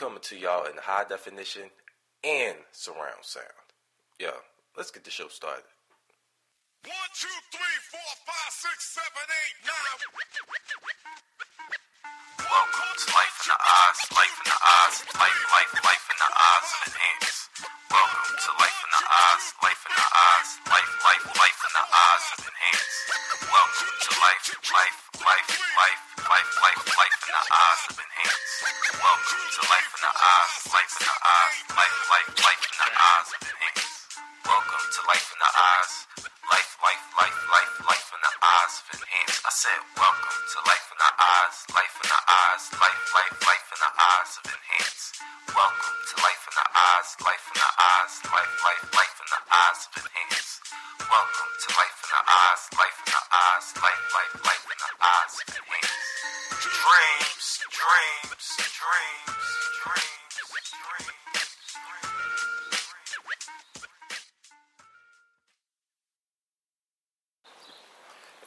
coming to y'all in high definition and surround sound. Yeah, let's get the show started. One, two, three, four, five, six, seven, eight, nine. Welcome to Life in the Eyes, Life in the Eyes, Life, Life, Life in the Eyes of Enhance. Welcome to Life in the Eyes, Life in the Eyes, Life, Life, Life in the Eyes of Enhance. Welcome to Life, Life, Life, Life, Life, Life, Life in the Eyes of Enhance. Welcome to Life in the Eyes, Life in the Eyes, Life, Life, Life in the Eyes of Enhance. Welcome to Life in the Eyes, Life, Life, Life, Life, Life in the Eyes of Enhance. I said, Welcome to Life in the Eyes, Life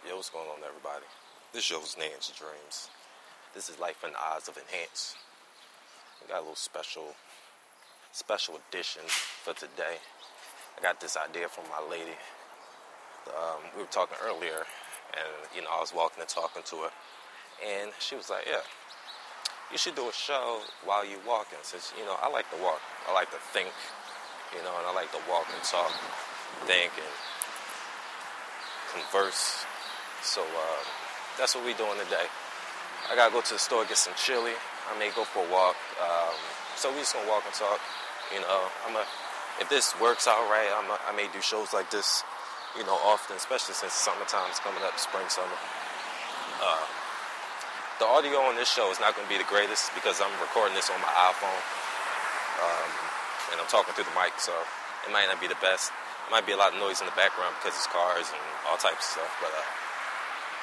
Yo, what's going on, everybody? This show's Nance Dreams. This is Life in the Eyes of Enhance. We got a little special, special edition for today. I got this idea from my lady. Um, we were talking earlier, and you know, I was walking and talking to her, and she was like, "Yeah, you should do a show while you're walking." Since you know, I like to walk, I like to think, you know, and I like to walk and talk, think, and converse. So uh, that's what we're doing today. I gotta go to the store get some chili. I may go for a walk. Um, so we just gonna walk and talk. You know, I'm a. If this works out right, I'm a, I may do shows like this. You know, often, especially since summertime is coming up, spring, summer. Uh, the audio on this show is not to be the greatest because I'm recording this on my iPhone, um, and I'm talking through the mic, so it might not be the best. It might be a lot of noise in the background because it's cars and all types of stuff, but uh,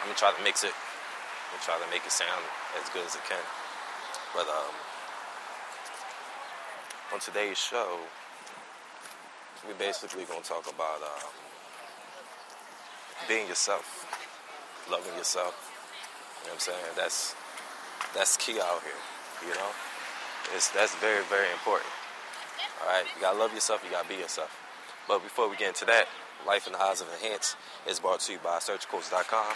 I'm gonna try to mix it. I'm gonna try to make it sound as good as it can. But um, on today's show, we're basically gonna talk about um, being yourself, loving yourself. You know what I'm saying? That's that's key out here. You know, it's that's very very important. All right, you gotta love yourself. You gotta be yourself. But before we get into that, Life in the Eyes of Enhance is brought to you by SearchQuotes.com.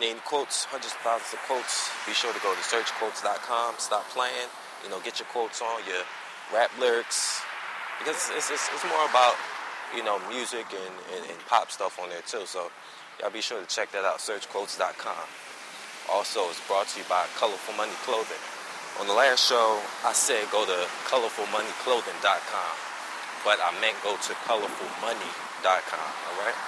Need quotes, hundreds of thousands of quotes. Be sure to go to SearchQuotes.com. Stop playing. You know, get your quotes on, your rap lyrics, because it's, it's, it's more about you know music and, and, and pop stuff on there too. So y'all be sure to check that out. SearchQuotes.com. Also, it's brought to you by Colorful Money Clothing. On the last show, I said go to colorfulmoneyclothing.com, but I meant go to colorfulmoney.com. All right,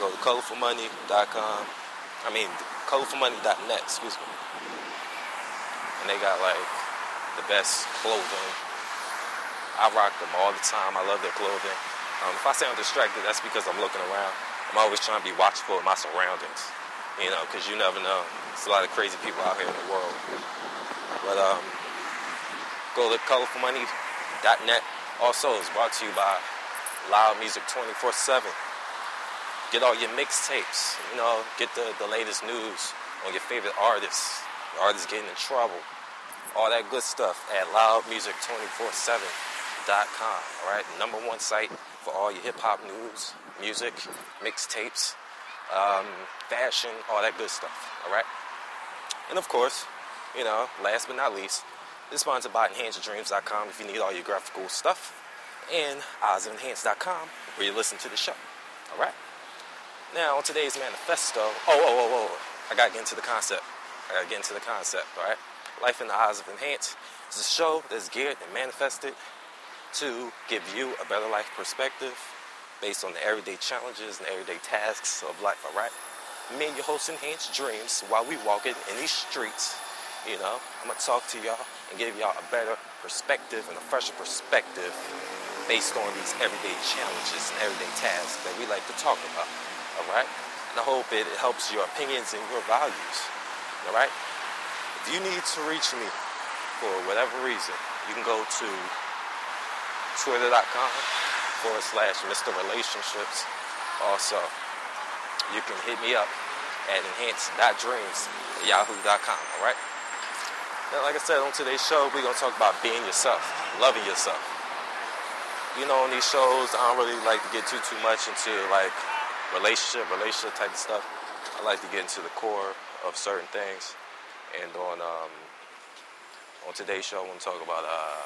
go to colorfulmoney.com. I mean, colorfulmoney.net. Excuse me. And they got like the best clothing. I rock them all the time. I love their clothing. Um, if I sound distracted, that's because I'm looking around. I'm always trying to be watchful of my surroundings, you know, because you never know. There's a lot of crazy people out here in the world. But um, go to colorfulmoney.net. Also, it's brought to you by Loud Music 24 7. Get all your mixtapes, you know, get the, the latest news on your favorite artists, artists getting in trouble, all that good stuff at loudmusic247.com. All right, number one site for all your hip hop news, music, mixtapes, um, fashion, all that good stuff. All right, and of course, you know, last but not least, this is sponsored by if you need all your graphical stuff, and OzEnhance.com where you listen to the show. All right. Now, on today's manifesto, oh, oh, oh, oh, I gotta get into the concept. I gotta get into the concept, all right? Life in the Eyes of Enhance is a show that's geared and manifested to give you a better life perspective based on the everyday challenges and everyday tasks of life, all right? Me and your host Enhance Dreams while we walking in these streets, you know, I'm gonna talk to y'all and give y'all a better perspective and a fresher perspective based on these everyday challenges and everyday tasks that we like to talk about. All right? And I hope it helps your opinions and your values. All right? If you need to reach me for whatever reason, you can go to twitter.com forward slash Mr. Relationships. Also, you can hit me up at enhance.dreams at yahoo.com. All right? And like I said, on today's show, we're gonna talk about being yourself, loving yourself. You know, on these shows, I don't really like to get too too much into like relationship, relationship type of stuff. I like to get into the core of certain things. And on um, on today's show, I want to talk about uh,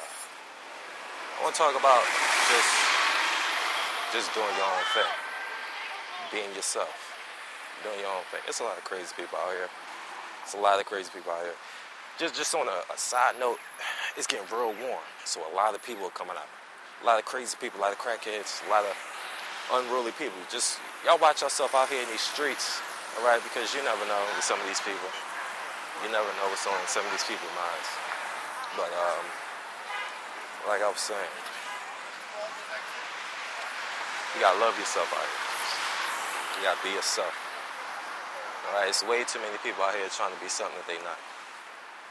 I want to talk about just just doing your own thing, being yourself, doing your own thing. It's a lot of crazy people out here. It's a lot of crazy people out here. Just just on a, a side note, it's getting real warm, so a lot of people are coming out. A lot of crazy people, a lot of crackheads, a lot of unruly people. Just y'all watch yourself out here in these streets, all right? Because you never know with some of these people. You never know what's on some of these people's minds. But um, like I was saying, you gotta love yourself out here. You gotta be yourself. All right, it's way too many people out here trying to be something that they're not.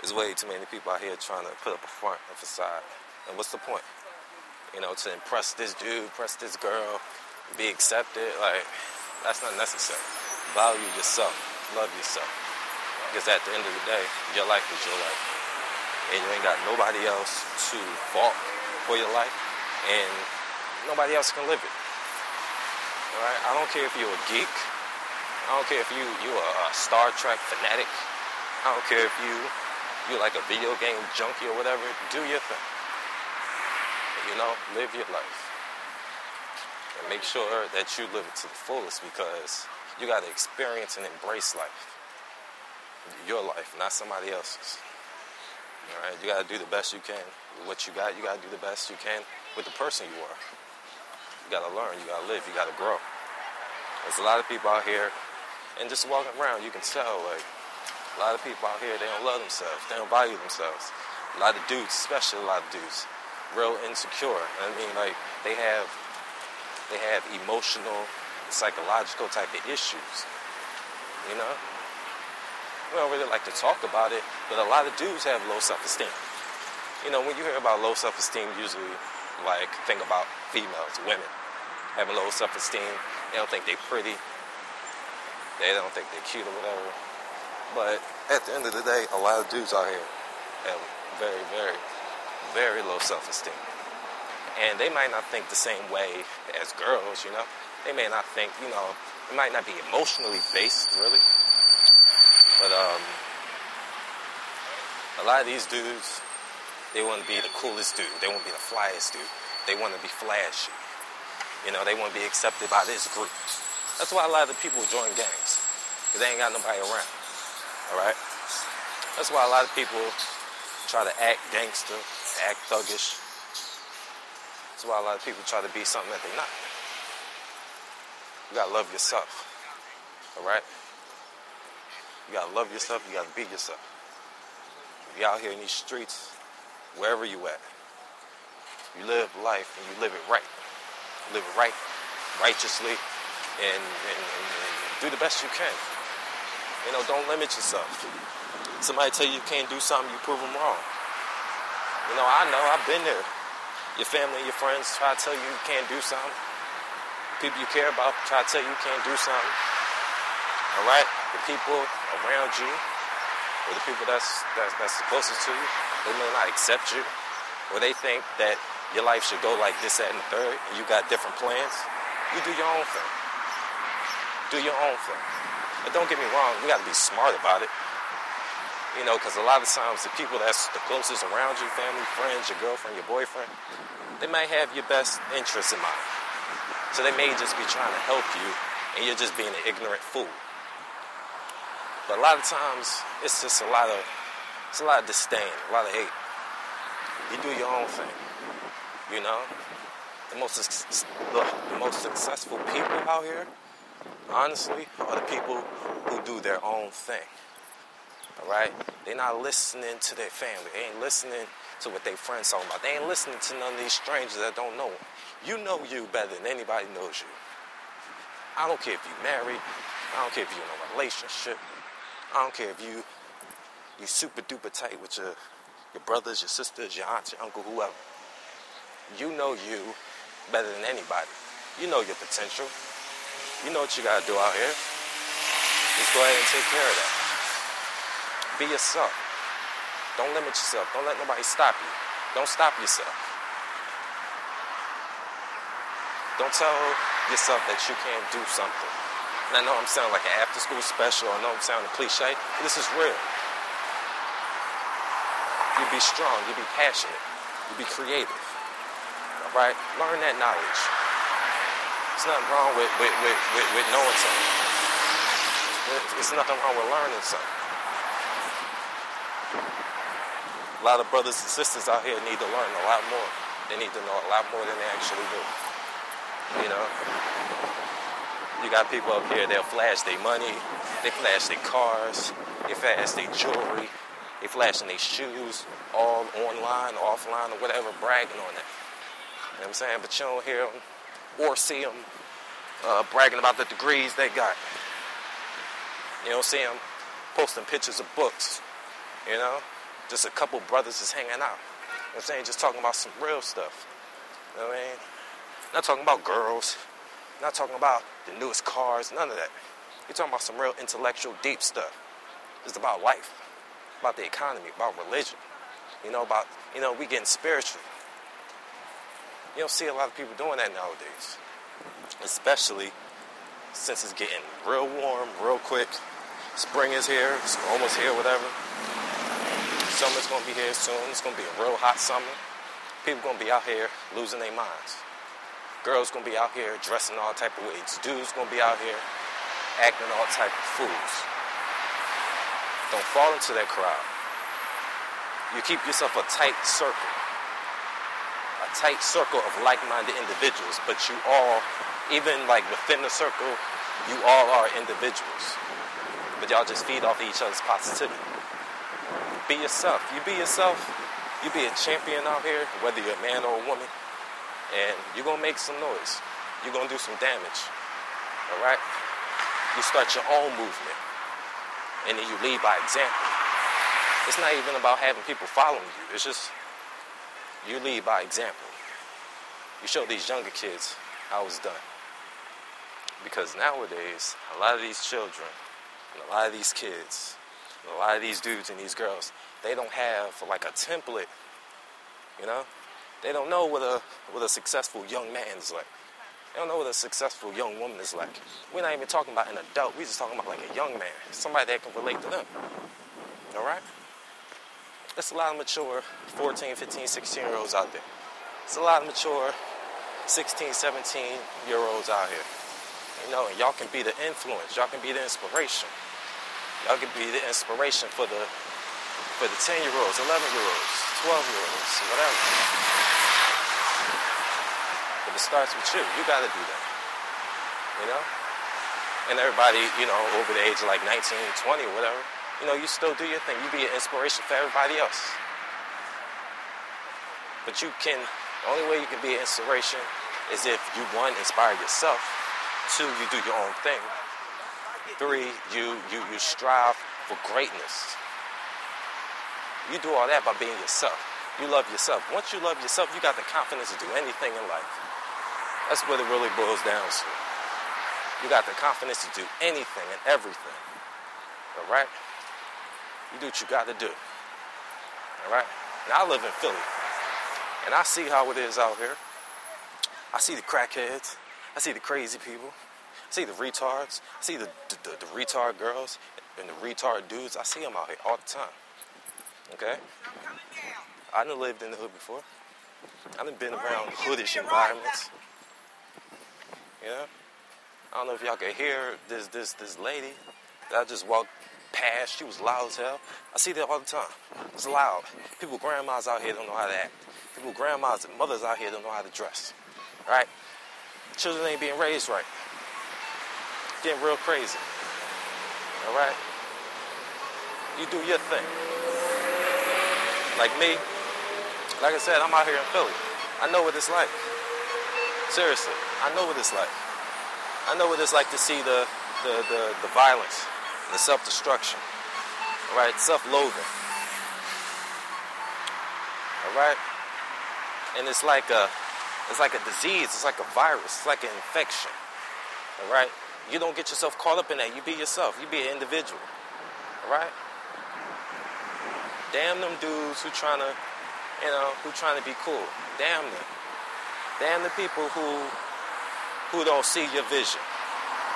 There's way too many people out here trying to put up a front, a facade. And what's the point? You know, to impress this dude, impress this girl, be accepted. Like, that's not necessary. Value yourself. Love yourself. Because at the end of the day, your life is your life. And you ain't got nobody else to fault for your life. And nobody else can live it. All right? I don't care if you're a geek. I don't care if you you are a Star Trek fanatic. I don't care if you you like a video game junkie or whatever. Do your thing. You know, live your life. And make sure that you live it to the fullest because you got to experience and embrace life. Your life, not somebody else's. All right, you got to do the best you can with what you got. You got to do the best you can with the person you are. You got to learn. You got to live. You got to grow. There's a lot of people out here, and just walking around, you can tell like a lot of people out here they don't love themselves. They don't value themselves. A lot of dudes, especially a lot of dudes, real insecure. I mean, like they have they have emotional, psychological type of issues. You know? We don't really like to talk about it, but a lot of dudes have low self-esteem. You know, when you hear about low self-esteem, usually like think about females, women having low self-esteem. They don't think they're pretty. They don't think they're cute or whatever. But at the end of the day, a lot of dudes out here have very, very, very low self-esteem. And they might not think the same way as girls, you know. They may not think, you know, it might not be emotionally based, really. But um, a lot of these dudes, they want to be the coolest dude. They want to be the flyest dude. They want to be flashy. You know, they want to be accepted by this group. That's why a lot of the people join gangs, because they ain't got nobody around. All right? That's why a lot of people try to act gangster, act thuggish. That's why a lot of people try to be something that they're not. You gotta love yourself. All right? You gotta love yourself. You gotta be yourself. If you're out here in these streets, wherever you at, you live life and you live it right. Live it right, righteously, and, and, and, and do the best you can. You know, don't limit yourself. Somebody tell you you can't do something, you prove them wrong. You know, I know, I've been there. Your family, your friends try to tell you you can't do something. People you care about try to tell you you can't do something. All right? The people around you, or the people that's, that's, that's closest to you, they may not accept you, or they think that your life should go like this, that, and the third, and you got different plans. You do your own thing. Do your own thing. But don't get me wrong, you got to be smart about it. You know, because a lot of times the people that's the closest around you, family, friends, your girlfriend, your boyfriend, they might have your best interests in mind. So they may just be trying to help you, and you're just being an ignorant fool. But a lot of times, it's just a lot of, it's a lot of disdain, a lot of hate. You do your own thing. You know, the most the, the most successful people out here, honestly, are the people who do their own thing. All right, they're not listening to their family. They ain't listening to what their friends talking about. They ain't listening to none of these strangers that don't know. You know you better than anybody knows you. I don't care if you're married. I don't care if you're in a relationship. I don't care if you you super duper tight with your your brothers, your sisters, your aunts, your uncle, whoever. You know you better than anybody. You know your potential. You know what you gotta do out here. Just go ahead and take care of that. Be yourself. Don't limit yourself. Don't let nobody stop you. Don't stop yourself. Don't tell yourself that you can't do something. And I know I'm sounding like an after school special. I know I'm sounding cliche. This is real. You be strong. You be passionate. You be creative. All right? Learn that knowledge. There's nothing wrong with, with, with, with, with knowing something. There's nothing wrong with learning something. A lot of brothers and sisters out here need to learn a lot more. They need to know a lot more than they actually do. You know? You got people up here, they'll flash their money, they flash their cars, they flash their jewelry, they flashing their shoes, all online, offline, or whatever, bragging on that. You know what I'm saying? But you don't hear them or see them uh, bragging about the degrees they got. You don't see them posting pictures of books, you know? Just a couple brothers is hanging out. You know what I'm saying? Just talking about some real stuff. You know what I mean? Not talking about girls, not talking about the newest cars, none of that. You're talking about some real intellectual, deep stuff. It's about life, about the economy, about religion. You know, about, you know, we getting spiritual. You don't see a lot of people doing that nowadays. Especially since it's getting real warm, real quick. Spring is here, it's almost here, whatever. Summer's gonna be here soon. It's gonna be a real hot summer. People gonna be out here losing their minds. Girls gonna be out here dressing all type of ways. Dudes gonna be out here acting all type of fools. Don't fall into that crowd. You keep yourself a tight circle. A tight circle of like-minded individuals, but you all, even like within the circle, you all are individuals. But y'all just feed off each other's positivity. Be yourself. You be yourself. You be a champion out here, whether you're a man or a woman, and you're gonna make some noise. You're gonna do some damage. All right? You start your own movement, and then you lead by example. It's not even about having people following you. It's just you lead by example. You show these younger kids how it's done. Because nowadays, a lot of these children and a lot of these kids a lot of these dudes and these girls, they don't have like a template, you know? They don't know what a what a successful young man is like. They don't know what a successful young woman is like. We're not even talking about an adult. We're just talking about like a young man, somebody that can relate to them. All right? There's a lot of mature 14, 15, 16 year olds out there. There's a lot of mature 16, 17 year olds out here. You know, and y'all can be the influence. Y'all can be the inspiration. Y'all can be the inspiration for the for the 10 year olds, 11 year olds, 12 year olds, whatever. But it starts with you. You got to do that. You know? And everybody, you know, over the age of like 19, 20, or whatever, you know, you still do your thing. You be an inspiration for everybody else. But you can, the only way you can be an inspiration is if you, one, inspire yourself, two, you do your own thing, three, you, you, you strive for greatness. You do all that by being yourself. You love yourself. Once you love yourself, you got the confidence to do anything in life. That's what it really boils down to. You got the confidence to do anything and everything. All right? You do what you got to do. All right? And I live in Philly. And I see how it is out here. I see the crackheads. I see the crazy people. I see the retards. I see the, the, the, the retard girls and the retard dudes. I see them out here all the time. Okay? I done lived in the hood before. I done been around hoodish environments. You know? I don't know if y'all can hear this this this lady that I just walked past. She was loud as hell. I see that all the time. It's loud. People, grandmas out here don't know how to act. People, grandmas and mothers out here don't know how to dress. Right? Children ain't being raised right. Getting real crazy. All right? You do your thing. Like me, like I said, I'm out here in Philly. I know what it's like. Seriously, I know what it's like. I know what it's like to see the the, the, the violence, the self-destruction. All right, self-loathing. All right? And it's like a it's like a disease, it's like a virus, it's like an infection. All right? You don't get yourself caught up in that. You be yourself. You be an individual. All right? Damn them dudes who trying to, you know, who trying to be cool. Damn them. Damn the people who who don't see your vision.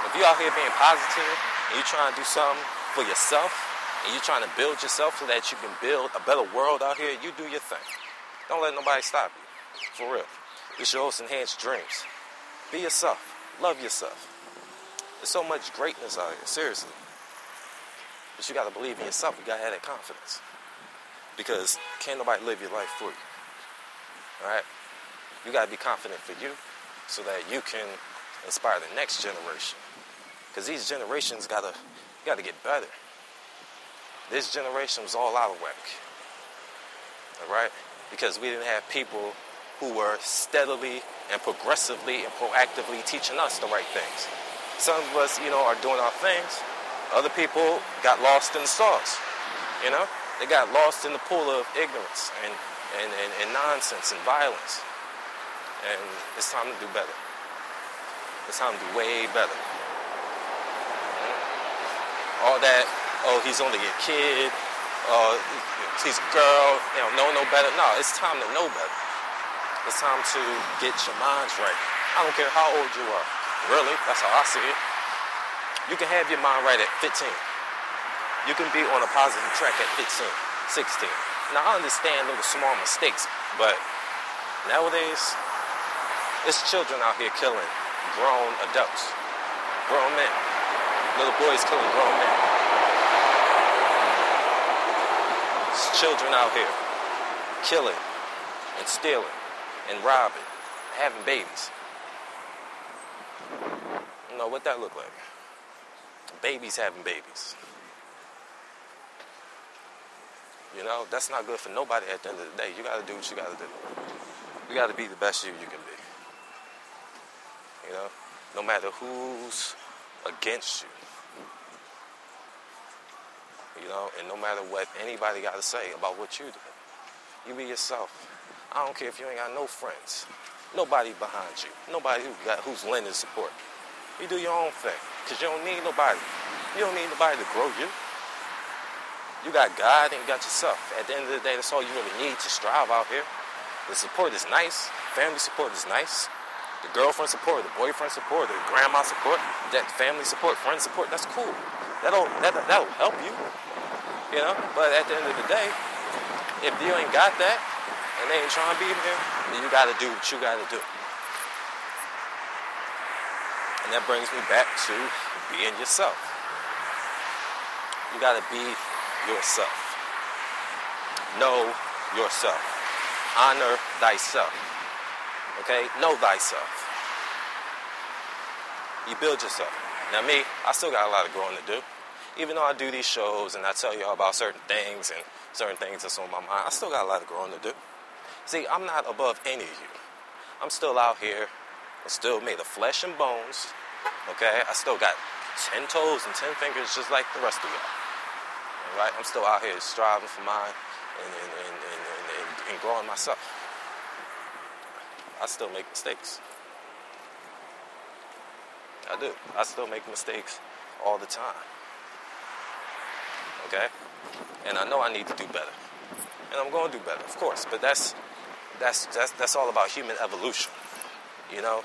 If you out here being positive and you trying to do something for yourself and you trying to build yourself so that you can build a better world out here, you do your thing. Don't let nobody stop you. For real. It's your most enhanced dreams. Be yourself. Love yourself. There's so much greatness out here, seriously. But you gotta believe in yourself. You gotta have that confidence. Because can't nobody live your life for you. Alright? You gotta be confident for you so that you can inspire the next generation. Because these generations gotta gotta get better. This generation was all out of whack. Alright? Because we didn't have people who were steadily and progressively and proactively teaching us the right things. Some of us, you know, are doing our things. Other people got lost in the sauce. You know? They got lost in the pool of ignorance and, and, and, and nonsense and violence. And it's time to do better. It's time to do way better. All that, oh, he's only a kid, uh, he's a girl, you know, know no better. No, it's time to know better. It's time to get your minds right. I don't care how old you are. Really, that's how I see it. You can have your mind right at 15. You can be on a positive track at 15, 16. Now, I understand little small mistakes, but nowadays, it's children out here killing grown adults, grown men. Little boys killing grown men. It's children out here killing and stealing and robbing, having babies. What that look like? Babies having babies. You know, that's not good for nobody at the end of the day. You gotta do what you gotta do. You gotta be the best you you can be. You know, no matter who's against you. You know, and no matter what anybody got to say about what you do, you be yourself. I don't care if you ain't got no friends, nobody behind you, nobody who got who's lending support. You do your own thing, cause you don't need nobody. You don't need nobody to grow you. You got God and you got yourself. At the end of the day, that's all you really need to strive out here. The support is nice. Family support is nice. The girlfriend support, the boyfriend support, the grandma support, that family support, friend support, that's cool. That'll, that, that'll help you, you know? But at the end of the day, if you ain't got that and they ain't trying to be there, then you gotta do what you gotta do. And that brings me back to being yourself. You gotta be yourself. Know yourself. Honor thyself. Okay? Know thyself. You build yourself. Now, me, I still got a lot of growing to do. Even though I do these shows and I tell y'all about certain things and certain things that's on my mind, I still got a lot of growing to do. See, I'm not above any of you. I'm still out here. I'm still made of flesh and bones. Okay? I still got 10 toes and 10 fingers just like the rest of y'all. All right? I'm still out here striving for mine and, and, and, and, and, and growing myself. I still make mistakes. I do. I still make mistakes all the time. Okay? And I know I need to do better. And I'm going to do better, of course. But that's that's that's that's all about human evolution. You know,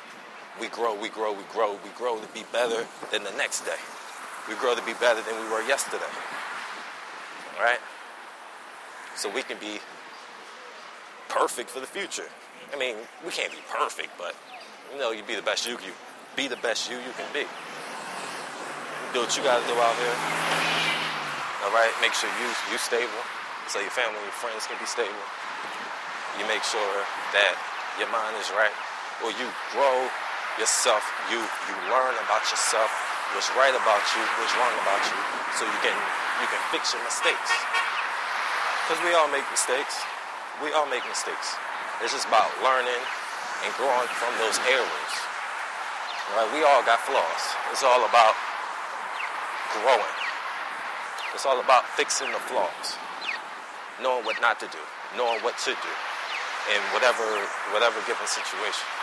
we grow, we grow, we grow, we grow to be better than the next day. We grow to be better than we were yesterday. All right? So we can be perfect for the future. I mean, we can't be perfect, but you know, you be the best you you be the best you you can be. Do what you gotta do out here. All right, make sure you you stable, so your family and your friends can be stable. You make sure that your mind is right, or you grow yourself. You you learn about yourself, what's right about you, what's wrong about you, so you can you can fix your mistakes. Because we all make mistakes. We all make mistakes. It's just about learning and growing from those errors. Right? We all got flaws. It's all about growing. It's all about fixing the flaws, knowing what not to do, knowing what to do in whatever whatever given situation.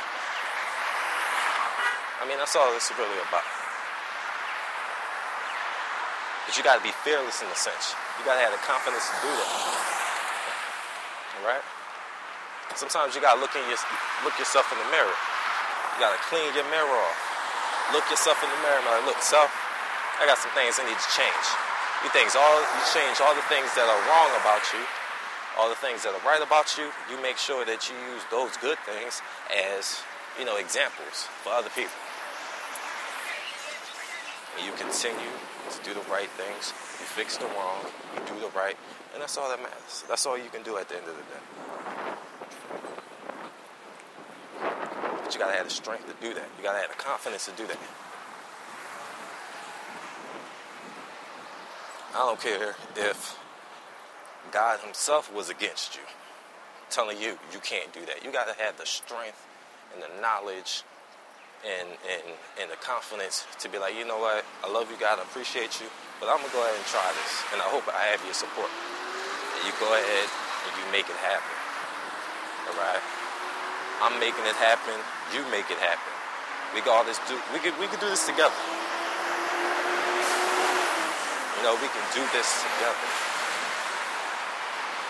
I mean, that's all this is really about. But you got to be fearless in a sense. You got to have the confidence to do that. right? Sometimes you gotta look in your look yourself in the mirror. You gotta clean your mirror off. Look yourself in the mirror and like, look, self, I got some things I need to change. You things all you change all the things that are wrong about you, all the things that are right about you, you make sure that you use those good things as, you know, examples for other people. You continue to do the right things. You fix the wrong, you do the right, and that's all that matters. That's all you can do at the end of the day. But you gotta have the strength to do that. You gotta have the confidence to do that. I don't care if God Himself was against you, telling you you can't do that. You gotta have the strength and the knowledge and, and, and the confidence to be like, you know what, I love you, God, I appreciate you, but I'm gonna go ahead and try this, and I hope I have your support. And you go ahead and you make it happen. All right. I'm making it happen. You make it happen. We got all this. Do we could we could do this together. You know, we can do this together.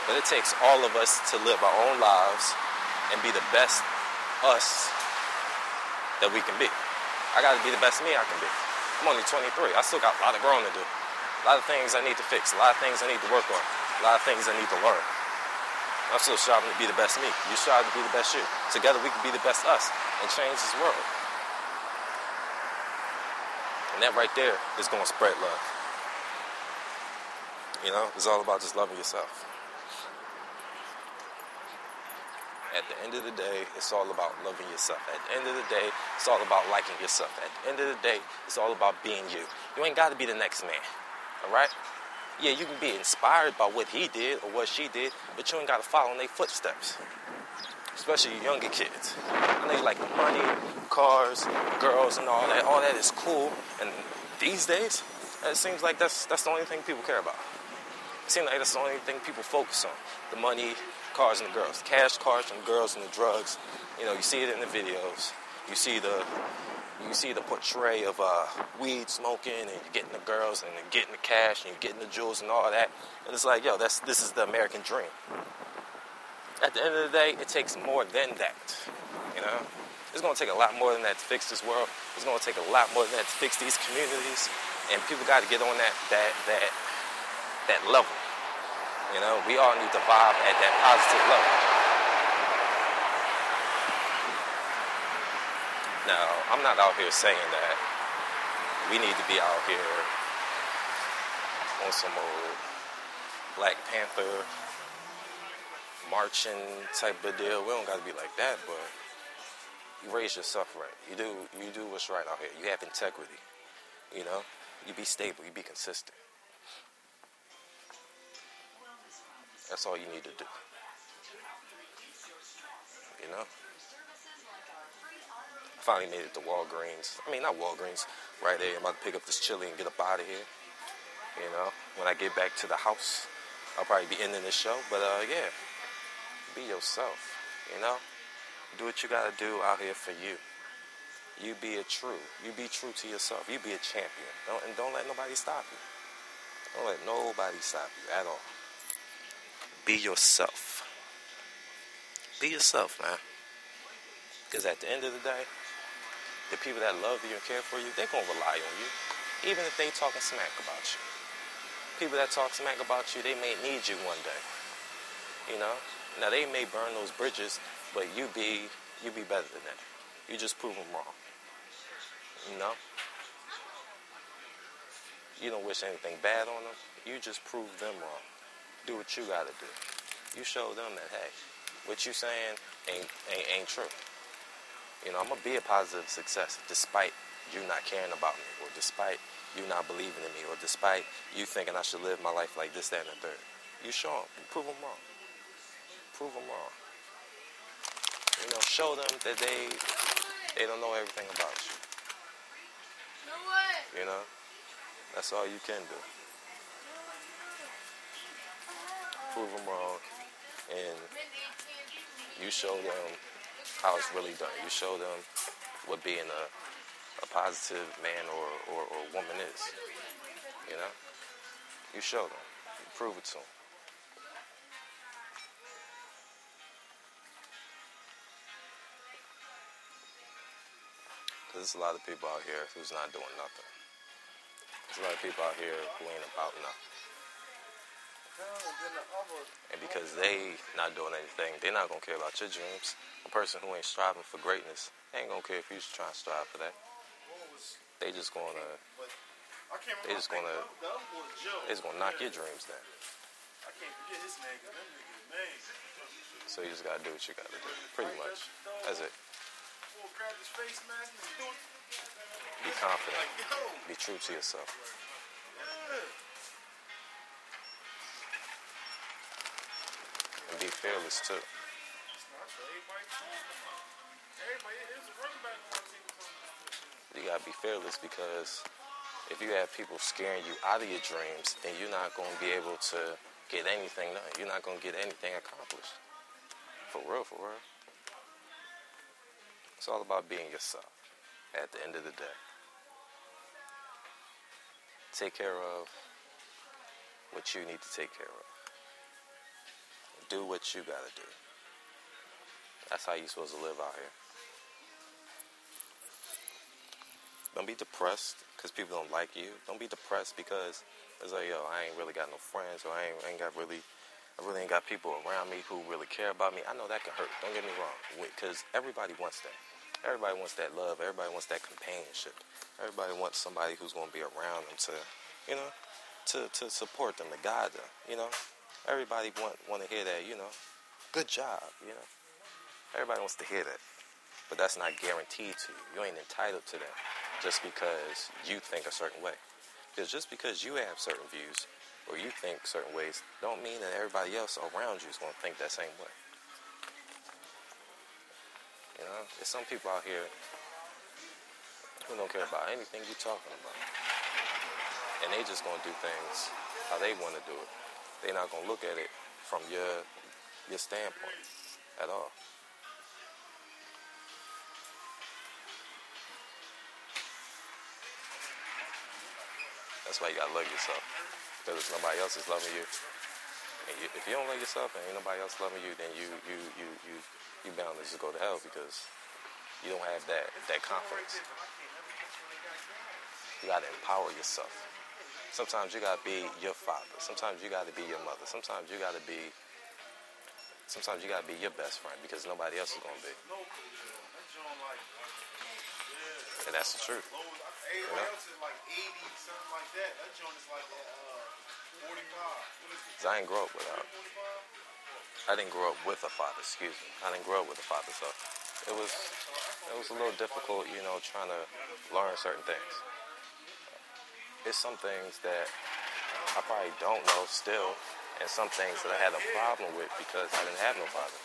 But it takes all of us to live our own lives and be the best us that we can be. I got to be the best me I can be. I'm only 23. I still got a lot of growing to do. A lot of things I need to fix. A lot of things I need to work on. A lot of things I need to learn. I'm still striving to be the best me. You strive to be the best you. Together we can be the best us and change this world. And that right there is going to spread love. You know, it's all about just loving yourself. At the end of the day, it's all about loving yourself. At the end of the day, it's all about liking yourself. At the end of the day, it's all about being you. You ain't got to be the next man, all right? Yeah, you can be inspired by what he did or what she did, but you ain't got to follow in their footsteps. Especially younger kids. I know you like money, cars, girls, and all that. All that is cool. And these days, it seems like that's that's the only thing people care about. It seems like that's the only thing people focus on: the money, cars, and the girls. Cash, cars, and the girls, and the drugs. You know, you see it in the videos. You see the you see the portray of uh, weed smoking and you're getting the girls and you're getting the cash and you're getting the jewels and all that. And it's like, yo, that's this is the American dream. At the end of the day, it takes more than that. You know? It's gonna take a lot more than that to fix this world. It's gonna take a lot more than that to fix these communities. And people gotta get on that that that that level. You know, we all need to vibe at that positive level. Now, I'm not out here saying that we need to be out here on some old Black Panther marching type of deal. We don't got to be like that, but you raise yourself right. You do you do what's right out here. You have integrity. You know, you be stable. You be consistent. That's all you need to do. You know I finally made it to Walgreens. I mean, not Walgreens, right there. I'm about to pick up this chili and get up out of here. You know, when I get back to the house, I'll probably be ending this show. But uh, yeah, be yourself. You know, do what you gotta do out here for you. You be a true. You be true to yourself. You be a champion. Don't, and don't let nobody stop you. Don't let nobody stop you at all. Be yourself. Be yourself, man. Because at the end of the day, the people that love you and care for you, they're gonna rely on you, even if they talking smack about you. People that talk smack about you, they may need you one day. You know. Now they may burn those bridges, but you be you be better than that. You just prove them wrong. You know. You don't wish anything bad on them. You just prove them wrong. Do what you gotta do. You show them that hey, what you saying ain't ain't, ain't true. You know, I'm gonna be a positive success despite you not caring about me, or despite you not believing in me, or despite you thinking I should live my life like this, that, and the third. You show them, you prove them wrong. Prove them wrong. You know, show them that they they don't know everything about you. No way. You know, that's all you can do. prove them wrong, and you show them how it's really done. You show them what being a, a positive man or, or, or woman is. You know? You show them. You prove it to them. There's a lot of people out here who's not doing nothing. There's a lot of people out here who ain't about nothing. And because they not doing anything, they're not gonna care about your dreams. A person who ain't striving for greatness, ain't gonna care if you trying to strive for that. They just gonna They just gonna- they just gonna knock your dreams down. So you just gotta do what you gotta do. Pretty much. That's it. Be confident. Be true to yourself. And be fearless too. You gotta be fearless because if you have people scaring you out of your dreams, then you're not gonna be able to get anything done. You're not gonna get anything accomplished. For real, for real. It's all about being yourself at the end of the day. Take care of what you need to take care of. Do what you gotta do. That's how you're supposed to live out here. Don't be depressed because people don't like you. Don't be depressed because it's like, yo, I ain't really got no friends, or I ain't, I ain't got really, I really ain't got people around me who really care about me. I know that can hurt. Don't get me wrong, because everybody wants that. Everybody wants that love. Everybody wants that companionship. Everybody wants somebody who's going to be around them to, you know, to, to support them, to guide them. You know, everybody want want to hear that. You know, good job. You know, everybody wants to hear that, but that's not guaranteed to you. You ain't entitled to that just because you think a certain way. Because just because you have certain views or you think certain ways, don't mean that everybody else around you is to think that same way. You know, there's some people out here who don't care about anything you're talking about. And they just gonna do things how they wanna do it. They're not gonna look at it from your your standpoint at all. That's why you gotta love yourself. Because if nobody else is loving you, and you, if you don't love yourself and ain't nobody else loving you, then you you you you you bound to just go to hell because you don't have that that confidence. You gotta empower yourself. Sometimes you gotta be your father. Sometimes you gotta be your mother. Sometimes you gotta be. Sometimes you gotta be your best friend because nobody else is gonna be, No clue, Joe. That like, yeah. and that's the truth. Low, everybody else is like 80, something like that. That joint is like uh, 45. What is it? 'Cause I didn't grow up without. I didn't grow up with a father. Excuse me. I didn't grow up with a father, so it was it was a little difficult, you know, trying to learn certain things. It's some things that I probably don't know still, and some things that I had a problem with because I didn't have no father.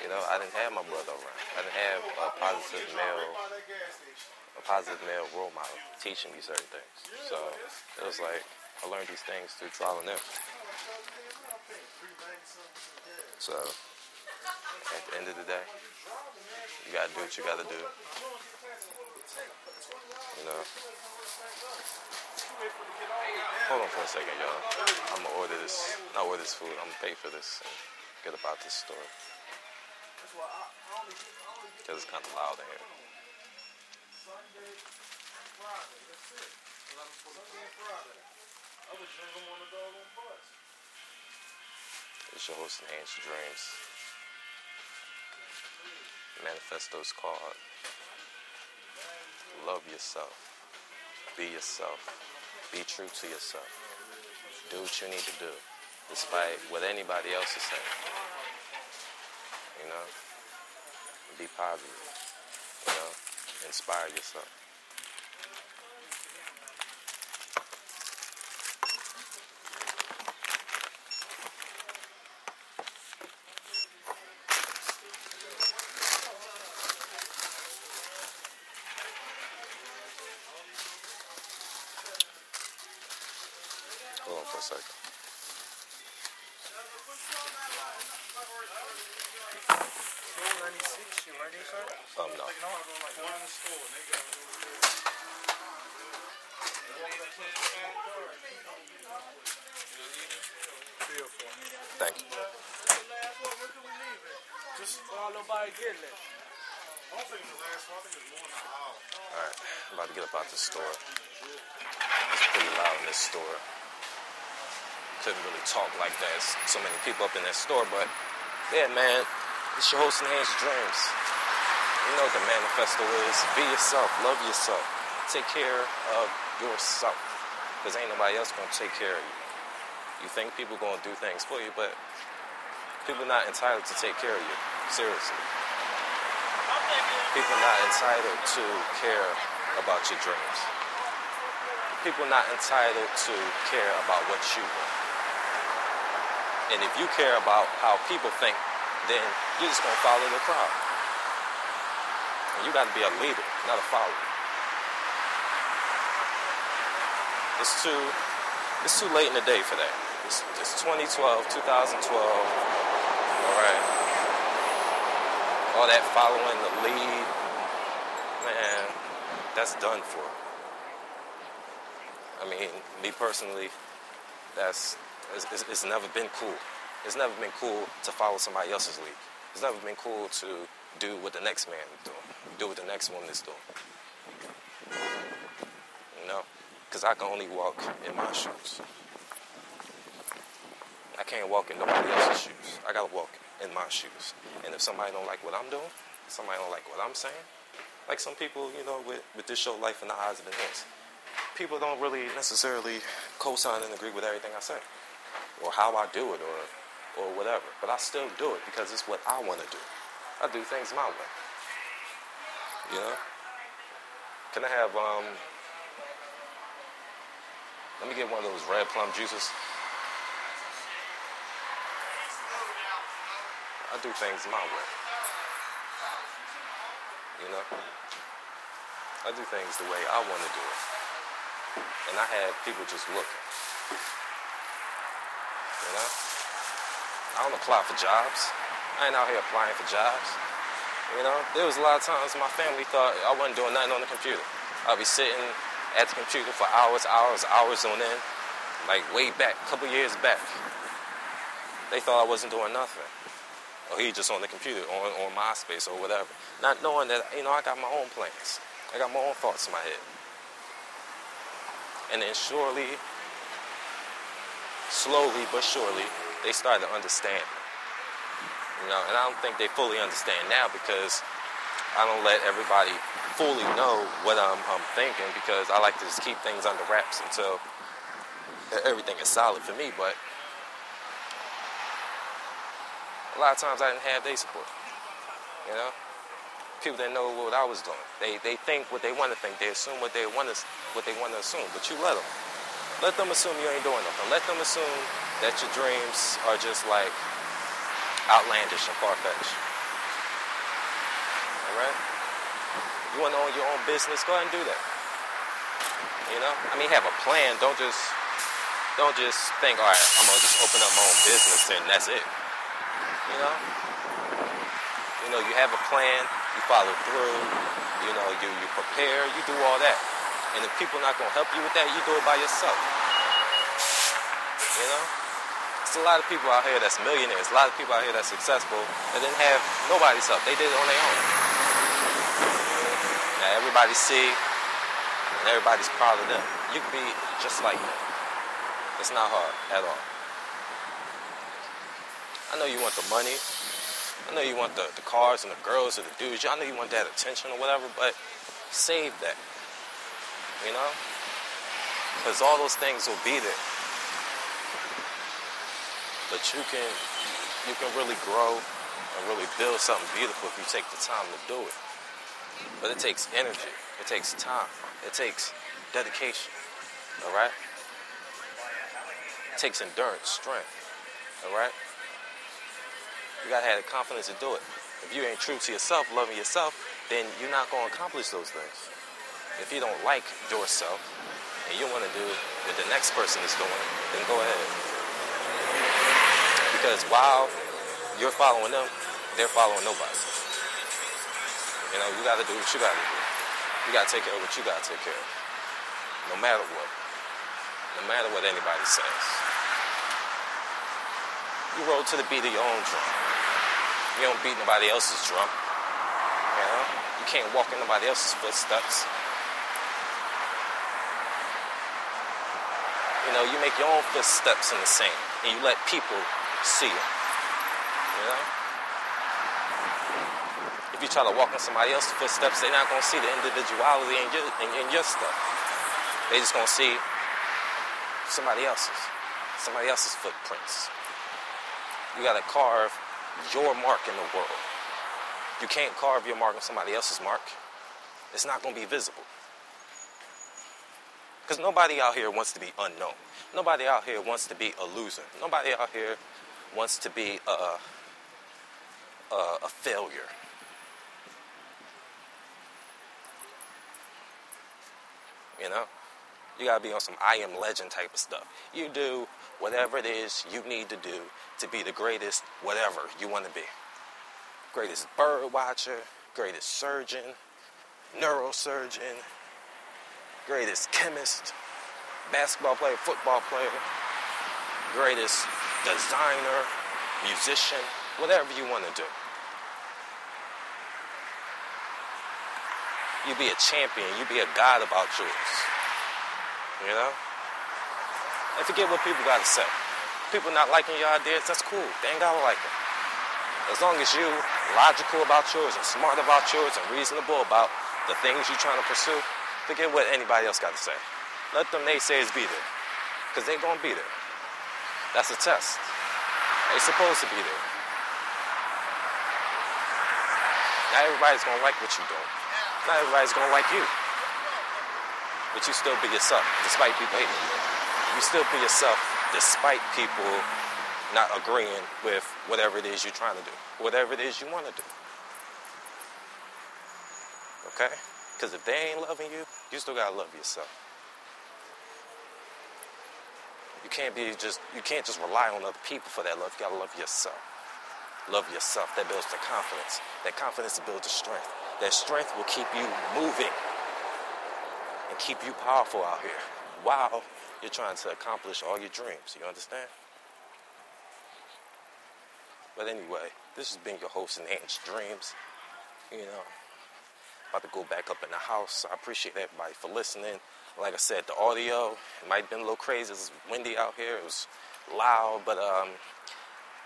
You know, I didn't have my brother around. I didn't have a positive male, a positive male role model teaching me certain things. So it was like I learned these things through trial and error. So at the end of the day, you gotta do what you gotta do. Know. Hold on for a second, y'all. I'm gonna order this. Not order this food. I'm gonna pay for this and get about this store. Cause it's kind of loud in here. It's your host Enhance Your Dreams. Manifesto's called Love Yourself. Be yourself. Be true to yourself. Do what you need to do, despite what anybody else is saying. You know? Be positive. You know? Inspire yourself. Hold on for a second. Um, no. One in the store. They got it over there. Three or four. Thank you. Just. I don't think it's the last one. I think it's more in the aisle. Alright, I'm about to get up out the store. It's pretty loud in this store. Couldn't really talk like that. So many people up in that store, but yeah, man, it's your host Enhance Dreams. You know what the manifesto is. Be yourself, love yourself, take care of yourself. Because ain't nobody else gonna take care of you. You think people gonna do things for you, but people not entitled to take care of you. Seriously. People not entitled to care about your dreams. People not entitled to care about what you want. And if you care about how people think, then you're just gonna follow the crowd. And you gotta be a leader, not a follower. It's too it's too late in the day for that. It's, it's 2012, 2012. All right. All that following the lead, man, that's done for. I mean, me personally, that's it's, it's, never been cool. It's never been cool to follow somebody else's lead. It's never been cool to do what the next man is doing, do what the next woman is doing. You know, because I can only walk in my shoes. I can't walk in nobody else's shoes. I gotta walk in my shoes. And if somebody don't like what I'm doing, somebody don't like what I'm saying, like some people, you know, with, with this show, Life in the Eyes of Enhance, people don't really necessarily co-sign and agree with everything I say, or how I do it, or or whatever. But I still do it because it's what I want to do. I do things my way. You know? Can I have um? Let me get one of those red plum juices. I do things my way. You know? I do things the way I want to do it. And I have people just looking. You know? I don't apply for jobs. I ain't out here applying for jobs. You know, there was a lot of times my family thought I wasn't doing nothing on the computer. I'd be sitting at the computer for hours, hours, hours on end, like way back, a couple years back. They thought I wasn't doing nothing. Or he just on the computer, on, on MySpace or whatever. Not knowing that, you know, I got my own plans. I got my own thoughts in my head. And then surely, slowly but surely, they started to understand. You know, and I don't think they fully understand now because I don't let everybody fully know what I'm, I'm thinking because I like to just keep things under wraps until everything is solid for me. But a lot of times I didn't have their support. You know, people didn't know what I was doing. They they think what they want to think. They assume what they want to what they want to assume. But you let them. Let them assume you ain't doing nothing. Let them assume that your dreams are just like outlandish and far fetched. All right. You want to own your own business? Go ahead and do that. You know, I mean, have a plan. Don't just don't just think, all right, I'm gonna just open up my own business and that's it. You know, you know, you have a plan, you follow through. You know, you you prepare, you do all that. And if people not gonna help you with that, you do it by yourself. You know, there's a lot of people out here that's millionaires, a lot of people out here that's successful that didn't have nobody's help. They did it on their own. Now everybody see and everybody's proud of them. You can be just like that. It's not hard at all. I know you want the money. I know you want the, the cars and the girls and the dudes. I know you want that attention or whatever, but save that. You know? Because all those things will be there. But you can you can really grow and really build something beautiful if you take the time to do it. But it takes energy. It takes time. It takes dedication. All right? It takes endurance, strength. All right? You gotta have the confidence to do it. If you ain't true to yourself, loving yourself, then you're not gonna accomplish those things. If you don't like yourself and you wanna do what the next person is doing, then go ahead. Because while you're following them, they're following nobody. You know, you gotta do what you gotta do. You gotta take care of what you gotta take care of. No matter what. No matter what anybody says. You roll to the beat of your own drum. You don't beat nobody else's drum. You know? You can't walk in nobody else's footsteps. You know, you make your own footsteps in the sand, and you let people see it. You know? If you try to walk in somebody else's footsteps, they're not gonna see the individuality in your in, in your stuff. They just gonna see somebody else's, somebody else's footprints. You gotta carve your mark in the world. You can't carve your mark on somebody else's mark. It's not gonna be visible. Because nobody out here wants to be unknown. Nobody out here wants to be a loser. Nobody out here wants to be a, a, a failure. You know? You gotta be on some I am legend type of stuff. You do whatever it is you need to do to be the greatest, whatever you wanna be. Greatest bird watcher, greatest surgeon, neurosurgeon, greatest chemist, basketball player, football player, greatest designer, musician, whatever you want to do. You be a champion, you be a god about yours. You know? And forget what people got to say. People not liking your ideas, that's cool. They ain't gotta like them. As long as you logical about yours and smart about yours and reasonable about the things you're trying to pursue, forget what anybody else got to say. Let them naysayers be there. Because they're going to be there. That's a test. They're supposed to be there. Not everybody's to like what you're doing. Not everybody's to like you. But you still be yourself, despite people hating you. You still be yourself, despite people not agreeing with whatever it is you're trying to do, whatever it is you want to do. Okay? Because if they ain't loving you, you still gotta love yourself. You can't be just you can't just rely on other people for that love. You gotta love yourself. Love yourself. That builds the confidence. That confidence builds the strength. That strength will keep you moving and keep you powerful out here while you're trying to accomplish all your dreams. You understand? But anyway, this has been your host, Enhanced Dreams. You know, about to go back up in the house. I appreciate everybody for listening. Like I said, the audio it might have been a little crazy. It was windy out here. It was loud, but um,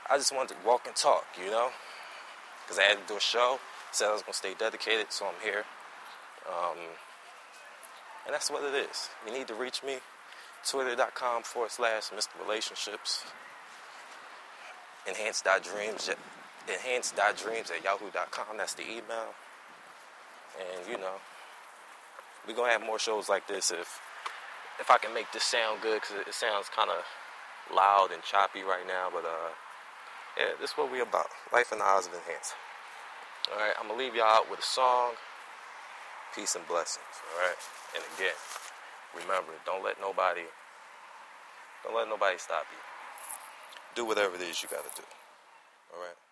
I just wanted to walk and talk, you know, because I had to do a show. Said I was gonna stay dedicated, so I'm here. Um, and that's what it is. You need to reach me. Twitter.com forward slash Mr. Relationships. Enhance.dreams. At yahoo.com. That's the email. And you know, we're gonna have more shows like this if if I can make this sound good because it sounds kind of loud and choppy right now. But uh, yeah, this is what we about. Life in the eyes of Enhance. All right, I'm gonna leave y'all out with a song. Peace and blessings. All right, and again, remember, don't let nobody, don't let nobody stop you. Do whatever it is you gotta do. All right.